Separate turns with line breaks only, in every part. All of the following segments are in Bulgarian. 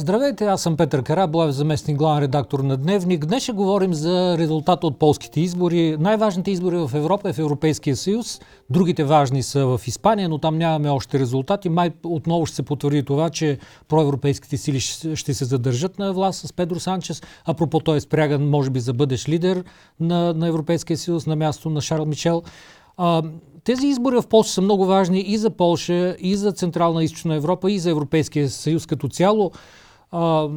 Здравейте, аз съм Петър Караблаев, заместник главен редактор на Дневник. Днес ще говорим за резултата от полските избори. Най-важните избори в Европа е в Европейския съюз. Другите важни са в Испания, но там нямаме още резултати. Май отново ще се потвърди това, че проевропейските сили ще се задържат на власт с Педро Санчес. Апропо той е спряган, може би, за бъдещ лидер на, на Европейския съюз на място на Шарл Мичел. А, тези избори в Польша са много важни и за Польша, и за Централна и Източна Европа, и за Европейския съюз като цяло. А,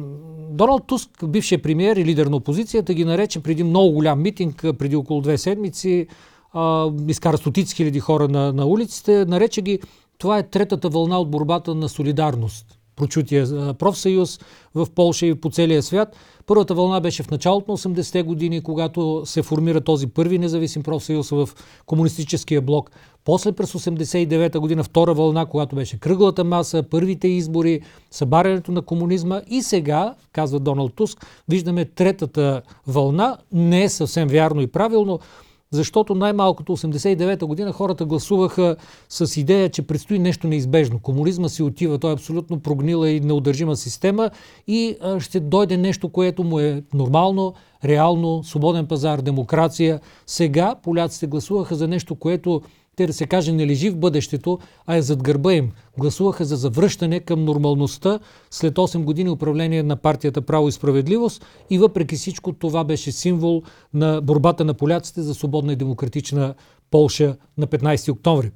Доналд Туск, бившия премьер и лидер на опозицията, ги нарече преди много голям митинг, преди около две седмици, а, изкара стотици хиляди хора на, на улиците, нарече ги това е третата вълна от борбата на солидарност прочутия профсъюз в Польша и по целия свят. Първата вълна беше в началото на 80-те години, когато се формира този първи независим профсъюз в комунистическия блок. После през 89-та година втора вълна, когато беше кръглата маса, първите избори, събарянето на комунизма и сега, казва Доналд Туск, виждаме третата вълна. Не е съвсем вярно и правилно, защото най-малкото 89-та година хората гласуваха с идея, че предстои нещо неизбежно. Комунизма си отива, той е абсолютно прогнила и неудържима система и ще дойде нещо, което му е нормално, реално, свободен пазар, демокрация. Сега поляците гласуваха за нещо, което те да се каже не лежи в бъдещето, а е зад гърба им. Гласуваха за завръщане към нормалността след 8 години управление на партията Право и справедливост и въпреки всичко това беше символ на борбата на поляците за свободна и демократична Полша на 15 октомври.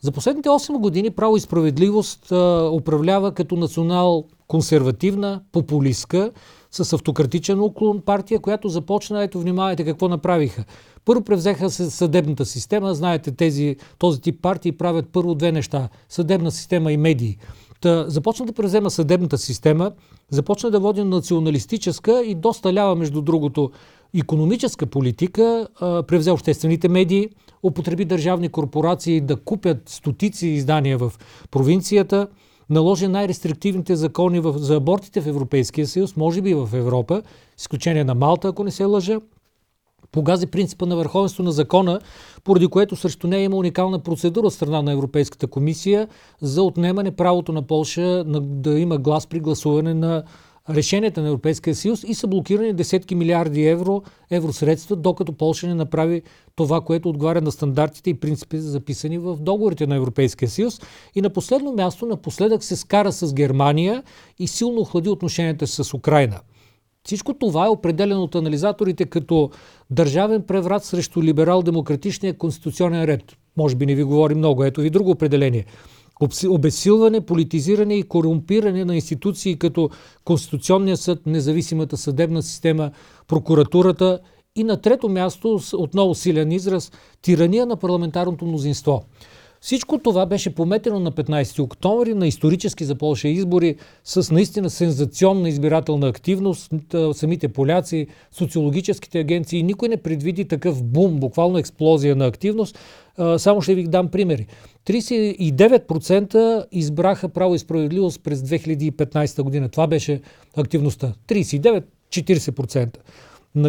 За последните 8 години Право и справедливост а, управлява като национал-консервативна, популистка, с автократичен уклон партия, която започна, ето внимавайте какво направиха. Първо превзеха съдебната система. Знаете, тези, този тип партии правят първо две неща. Съдебна система и медии. Та, започна да превзема съдебната система, започна да води националистическа и доста лява, между другото, економическа политика, превзе обществените медии, употреби държавни корпорации да купят стотици издания в провинцията, наложи най-рестриктивните закони в, за абортите в Европейския съюз, може би в Европа, изключение на Малта, ако не се лъжа, погази принципа на върховенство на закона, поради което срещу нея има уникална процедура от страна на Европейската комисия за отнемане правото на Полша да има глас при гласуване на решенията на Европейския съюз и са блокирани десетки милиарди евро, евросредства, докато Полша не направи това, което отговаря на стандартите и принципите записани в договорите на Европейския съюз. И на последно място, напоследък се скара с Германия и силно охлади отношенията с Украина. Всичко това е определено от анализаторите като държавен преврат срещу либерал-демократичния конституционен ред. Може би не ви говори много. Ето ви друго определение. Обесилване, политизиране и корумпиране на институции като Конституционния съд, независимата съдебна система, прокуратурата и на трето място, отново силен израз, тирания на парламентарното мнозинство. Всичко това беше пометено на 15 октомври на исторически за Польша избори с наистина сензационна избирателна активност. Самите поляци, социологическите агенции, никой не предвиди такъв бум, буквално експлозия на активност. Само ще ви дам примери. 39% избраха право и справедливост през 2015 година. Това беше активността. 39-40%.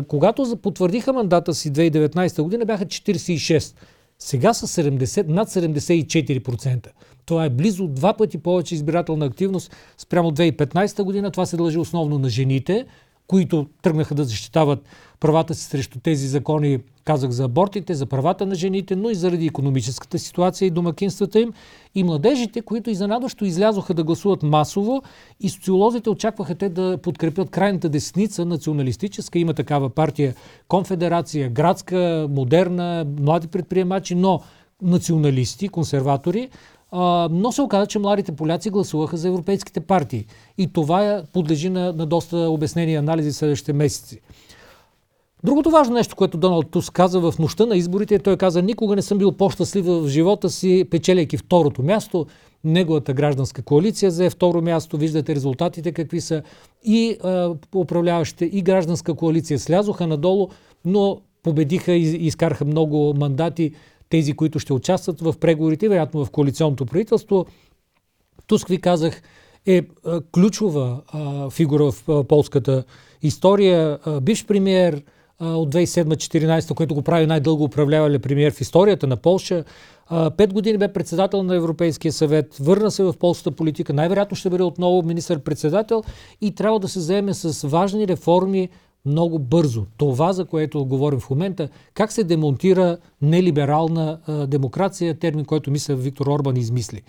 Когато потвърдиха мандата си 2019 година, бяха 46%. Сега са 70, над 74%. Това е близо два пъти повече избирателна активност спрямо 2015 година. Това се дължи основно на жените, които тръгнаха да защитават правата си срещу тези закони, казах за абортите, за правата на жените, но и заради економическата ситуация и домакинствата им, и младежите, които изненадващо излязоха да гласуват масово и социолозите очакваха те да подкрепят крайната десница, националистическа, има такава партия, конфедерация, градска, модерна, млади предприемачи, но националисти, консерватори, но се оказа, че младите поляци гласуваха за европейските партии. И това подлежи на, на доста обяснения и анализи следващите месеци. Другото важно нещо, което Доналд Туск каза в нощта на изборите, той каза, никога не съм бил по-щастлив в живота си, печеляйки второто място. Неговата гражданска коалиция зае второ място, виждате резултатите какви са. И а, управляващите, и гражданска коалиция слязоха надолу, но победиха и изкараха много мандати тези, които ще участват в преговорите, вероятно в коалиционното правителство. Туск ви казах, е ключова а, фигура в а, полската история. А, бивш премьер, от 2007-2014, което го прави най-дълго управлявали премиер в историята на Полша. Пет години бе председател на Европейския съвет, върна се в полската политика, най-вероятно ще бъде отново министър-председател и трябва да се заеме с важни реформи много бързо. Това, за което говорим в момента, как се демонтира нелиберална демокрация, термин, който мисля Виктор Орбан измисли.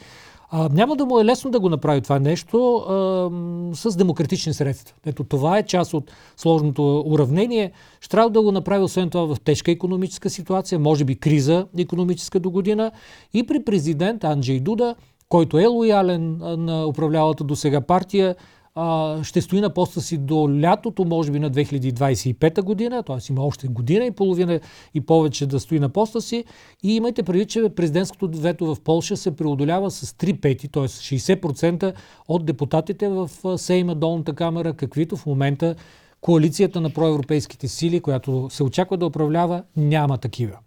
А, няма да му е лесно да го направи това нещо а, с демократични средства. Ето това е част от сложното уравнение. Ще трябва да го направи освен това в тежка економическа ситуация, може би криза економическа до година и при президент Анджей Дуда, който е лоялен на управлявалата до сега партия, а, ще стои на поста си до лятото, може би на 2025 година, т.е. има още година и половина и повече да стои на поста си. И имайте предвид, че президентското вето в Польша се преодолява с 3 пети, т.е. 60% от депутатите в Сейма, долната камера, каквито в момента коалицията на проевропейските сили, която се очаква да управлява, няма такива.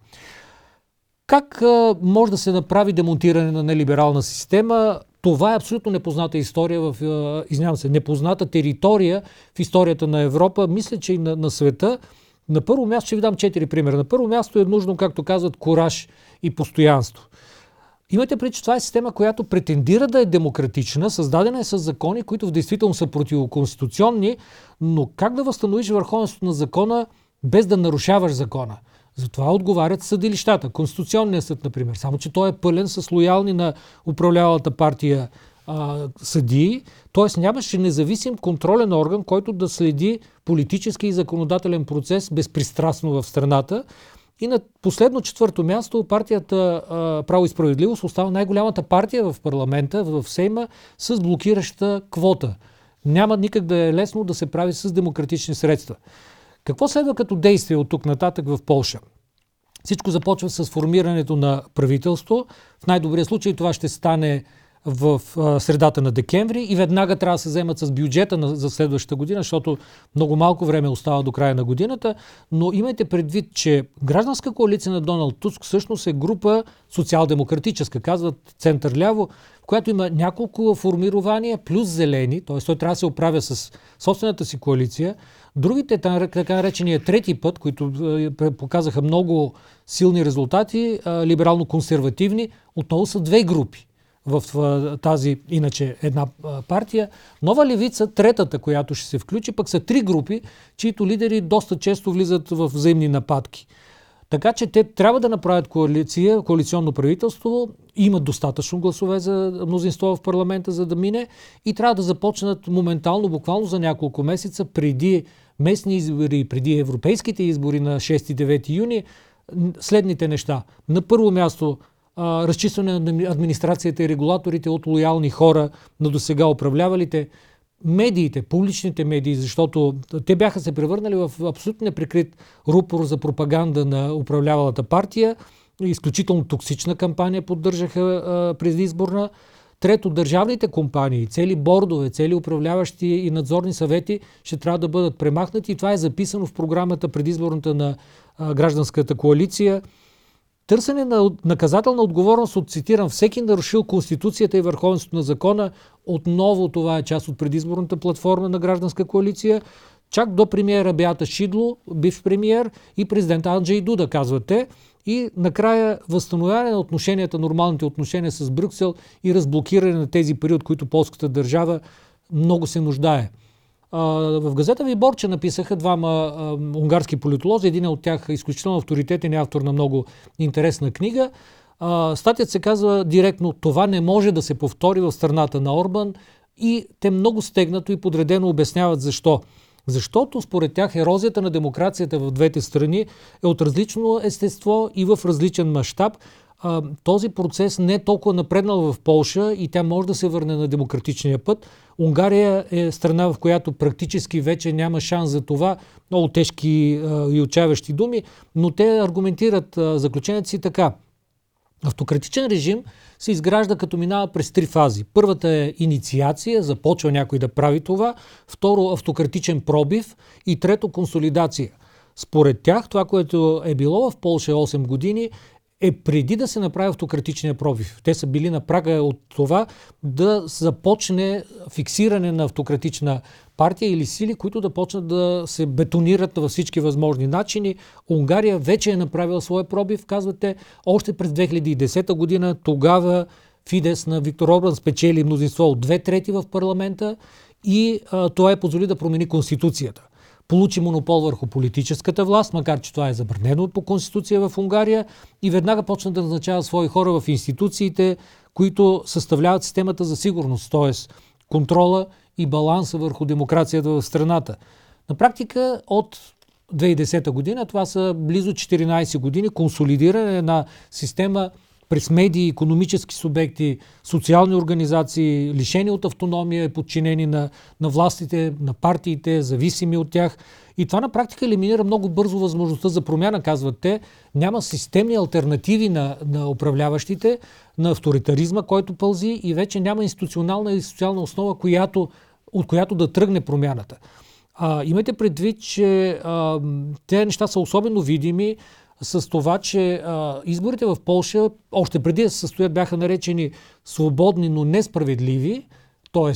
Как а, може да се направи демонтиране на нелиберална система? Това е абсолютно непозната история в, извинявам се, непозната територия в историята на Европа, мисля, че и на, на света. На първо място ще ви дам четири примера. На първо място е нужно, както казват, кораж и постоянство. Имайте преди, че това е система, която претендира да е демократична, създадена е с закони, които в действително са противоконституционни, но как да възстановиш върховенството на закона без да нарушаваш закона? Затова отговарят съдилищата. Конституционният съд, например. Само, че той е пълен с лоялни на управлявалата партия а, съдии, т.е. нямаше независим контролен орган, който да следи политически и законодателен процес безпристрастно в страната. И на последно четвърто място партията а, Право и справедливост остава най-голямата партия в парламента, в Сейма, с блокираща квота. Няма никак да е лесно да се прави с демократични средства. Какво следва като действие от тук нататък в Полша? Всичко започва с формирането на правителство. В най-добрия случай това ще стане в средата на декември и веднага трябва да се вземат с бюджета за следващата година, защото много малко време остава до края на годината. Но имайте предвид, че гражданска коалиция на Доналд Туск всъщност е група социал-демократическа, казват център-ляво, в която има няколко формирования плюс зелени, т.е. той трябва да се оправя с собствената си коалиция. Другите, така наречения трети път, които е, показаха много силни резултати, либерално-консервативни, отново са две групи в тази иначе една партия. Нова левица, третата, която ще се включи, пък са три групи, чието лидери доста често влизат в взаимни нападки. Така че те трябва да направят коалиция, коалиционно правителство, имат достатъчно гласове за мнозинство в парламента, за да мине и трябва да започнат моментално, буквално за няколко месеца преди местни избори, преди европейските избори на 6-9 юни, следните неща. На първо място разчистване на администрацията и регулаторите от лоялни хора на досега управлявалите, медиите, публичните медии, защото те бяха се превърнали в абсолютно неприкрит рупор за пропаганда на управлявалата партия. Изключително токсична кампания поддържаха предизборна. Трето, държавните компании, цели бордове, цели управляващи и надзорни съвети ще трябва да бъдат премахнати. И това е записано в програмата предизборната на гражданската коалиция. Търсене на наказателна отговорност от, цитирам, всеки нарушил Конституцията и върховенството на закона. Отново това е част от предизборната платформа на гражданска коалиция. Чак до премиера Беата Шидло, бив премиер и президент Анджей Дуда, казвате. И накрая възстановяване на отношенията, нормалните отношения с Брюксел и разблокиране на тези пари, от които полската държава много се нуждае. В газета Виборче написаха двама унгарски политолози. Един от тях е изключително авторитетен и автор на много интересна книга. Статията се казва директно това не може да се повтори в страната на Орбан и те много стегнато и подредено обясняват защо. Защото според тях ерозията на демокрацията в двете страни е от различно естество и в различен мащаб, този процес не е толкова напреднал в Полша и тя може да се върне на демократичния път. Унгария е страна, в която практически вече няма шанс за това. Много тежки а, и отчаяващи думи, но те аргументират а, заключението си така. Автократичен режим се изгражда като минава през три фази. Първата е инициация, започва някой да прави това. Второ, автократичен пробив. И трето, консолидация. Според тях, това, което е било в Польша 8 години, е преди да се направи автократичния пробив. Те са били на прага от това да започне фиксиране на автократична партия или сили, които да почнат да се бетонират във всички възможни начини. Унгария вече е направила своя пробив, казвате, още през 2010 година. Тогава Фидес на Виктор Орбан спечели мнозинство от две трети в парламента и а, това е позволи да промени Конституцията получи монопол върху политическата власт, макар че това е забранено по Конституция в Унгария, и веднага почна да назначава свои хора в институциите, които съставляват системата за сигурност, т.е. контрола и баланса върху демокрацията в страната. На практика от 2010 година това са близо 14 години консолидиране на система през медии, економически субекти, социални организации, лишени от автономия, подчинени на, на властите, на партиите, зависими от тях. И това на практика елиминира много бързо възможността за промяна, казват те. Няма системни альтернативи на, на управляващите, на авторитаризма, който пълзи и вече няма институционална и социална основа, която, от която да тръгне промяната. А, имайте предвид, че а, те неща са особено видими с това, че а, изборите в Польша, още преди да се състоят, бяха наречени свободни, но несправедливи, т.е.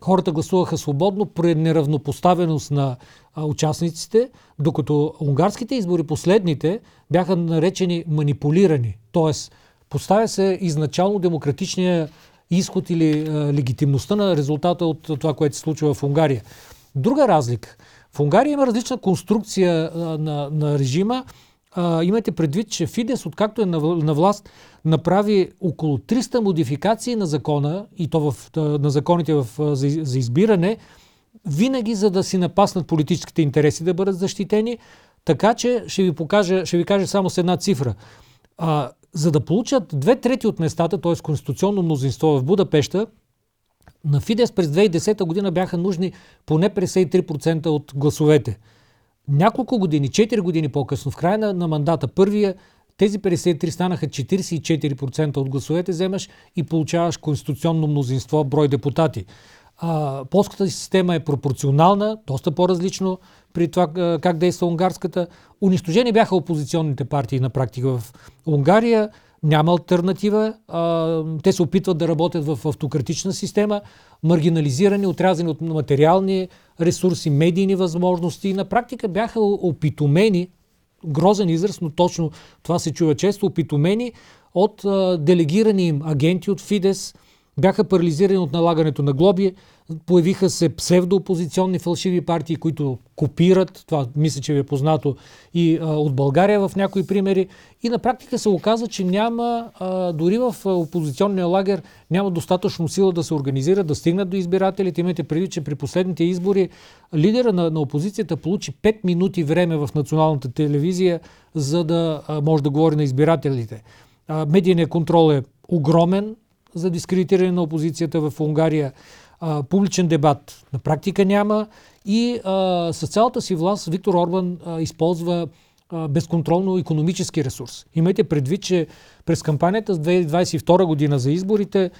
хората гласуваха свободно при неравнопоставеност на а, участниците, докато унгарските избори, последните, бяха наречени манипулирани, т.е. поставя се изначално демократичния изход или а, легитимността на резултата от това, което се случва в Унгария. Друга разлика. В Унгария има различна конструкция а, на, на режима а, имайте предвид, че Фидес, откакто е на, на власт, направи около 300 модификации на закона, и то в, на законите в, за, за избиране, винаги за да си напаснат политическите интереси да бъдат защитени. Така че ще ви, покажа, ще ви кажа само с една цифра. А, за да получат две трети от местата, т.е. конституционно мнозинство в Будапешта, на Фидес през 2010 година бяха нужни поне 53% от гласовете. Няколко години, 4 години по-късно, в края на, на мандата, първия, тези 53 станаха 44% от гласовете вземаш и получаваш конституционно мнозинство брой депутати. А, полската система е пропорционална, доста по-различно при това как действа унгарската. Унищожени бяха опозиционните партии на практика в Унгария. Няма альтернатива. Те се опитват да работят в автократична система, маргинализирани, отрязани от материални ресурси, медийни възможности. И на практика бяха опитомени, грозен израз, но точно това се чува често, опитомени от делегирани им агенти от Фидес, бяха парализирани от налагането на глоби, Появиха се псевдоопозиционни фалшиви партии, които копират, това мисля, че ви е познато и а, от България в някои примери. И на практика се оказа, че няма, а, дори в опозиционния лагер, няма достатъчно сила да се организират, да стигнат до избирателите. Имайте преди, че при последните избори лидера на, на опозицията получи 5 минути време в националната телевизия, за да а, може да говори на избирателите. Медийният контрол е огромен за дискредитиране на опозицията в Унгария а, публичен дебат на практика няма и а, с цялата си власт Виктор Орбан а, използва безконтролно економически ресурс. Имайте предвид, че през кампанията с 2022 година за изборите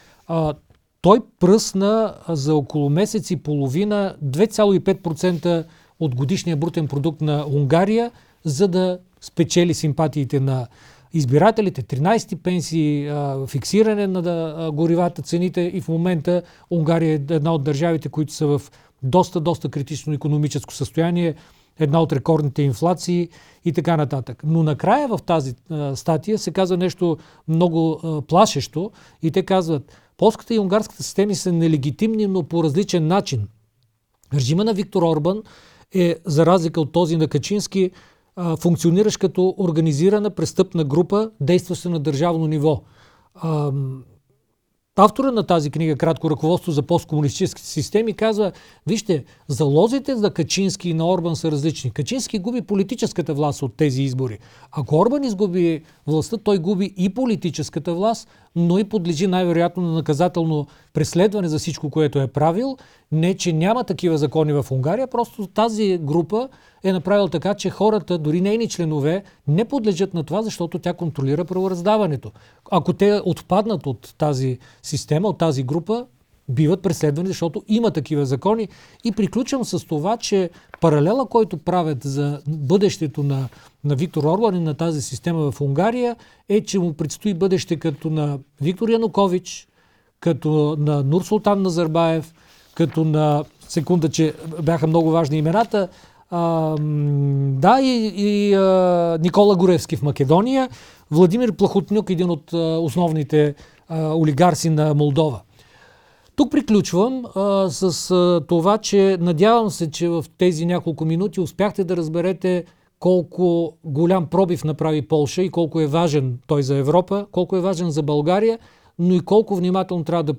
той пръсна за около месец и половина 2,5% от годишния брутен продукт на Унгария, за да спечели симпатиите на избирателите, 13 пенсии, фиксиране на горивата, цените и в момента Унгария е една от държавите, които са в доста, доста критично економическо състояние, една от рекордните инфлации и така нататък. Но накрая в тази статия се казва нещо много плашещо и те казват, полската и унгарската системи са нелегитимни, но по различен начин. Режима на Виктор Орбан е, за разлика от този на Качински, функционираш като организирана престъпна група, действаща на държавно ниво. А, Автора на тази книга, кратко ръководство за посткомунистическите системи, казва, вижте, залозите за Качински и на Орбан са различни. Качински губи политическата власт от тези избори. Ако Орбан изгуби властта, той губи и политическата власт, но и подлежи най-вероятно на наказателно преследване за всичко, което е правил. Не, че няма такива закони в Унгария, просто тази група е направил така, че хората, дори нейни членове, не подлежат на това, защото тя контролира правораздаването. Ако те отпаднат от тази система, от тази група, биват преследвани, защото има такива закони. И приключвам с това, че паралела, който правят за бъдещето на, на Виктор Орбан и на тази система в Унгария, е, че му предстои бъдеще като на Виктор Янукович, като на Нур Султан Назарбаев, като на секунда, че бяха много важни имената, а, да, и, и а, Никола Горевски в Македония, Владимир Плахотнюк, един от а, основните олигарси на Молдова. Тук приключвам а, с а, това, че надявам се, че в тези няколко минути успяхте да разберете колко голям пробив направи Полша и колко е важен той за Европа, колко е важен за България, но и колко внимателно трябва да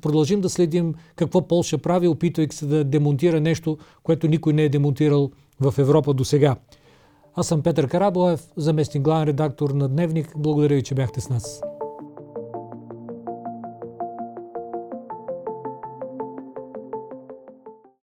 продължим да следим какво Полша прави, опитвайки се да демонтира нещо, което никой не е демонтирал в Европа до сега. Аз съм Петър Карабоев, заместник главен редактор на Дневник. Благодаря ви, че бяхте с нас.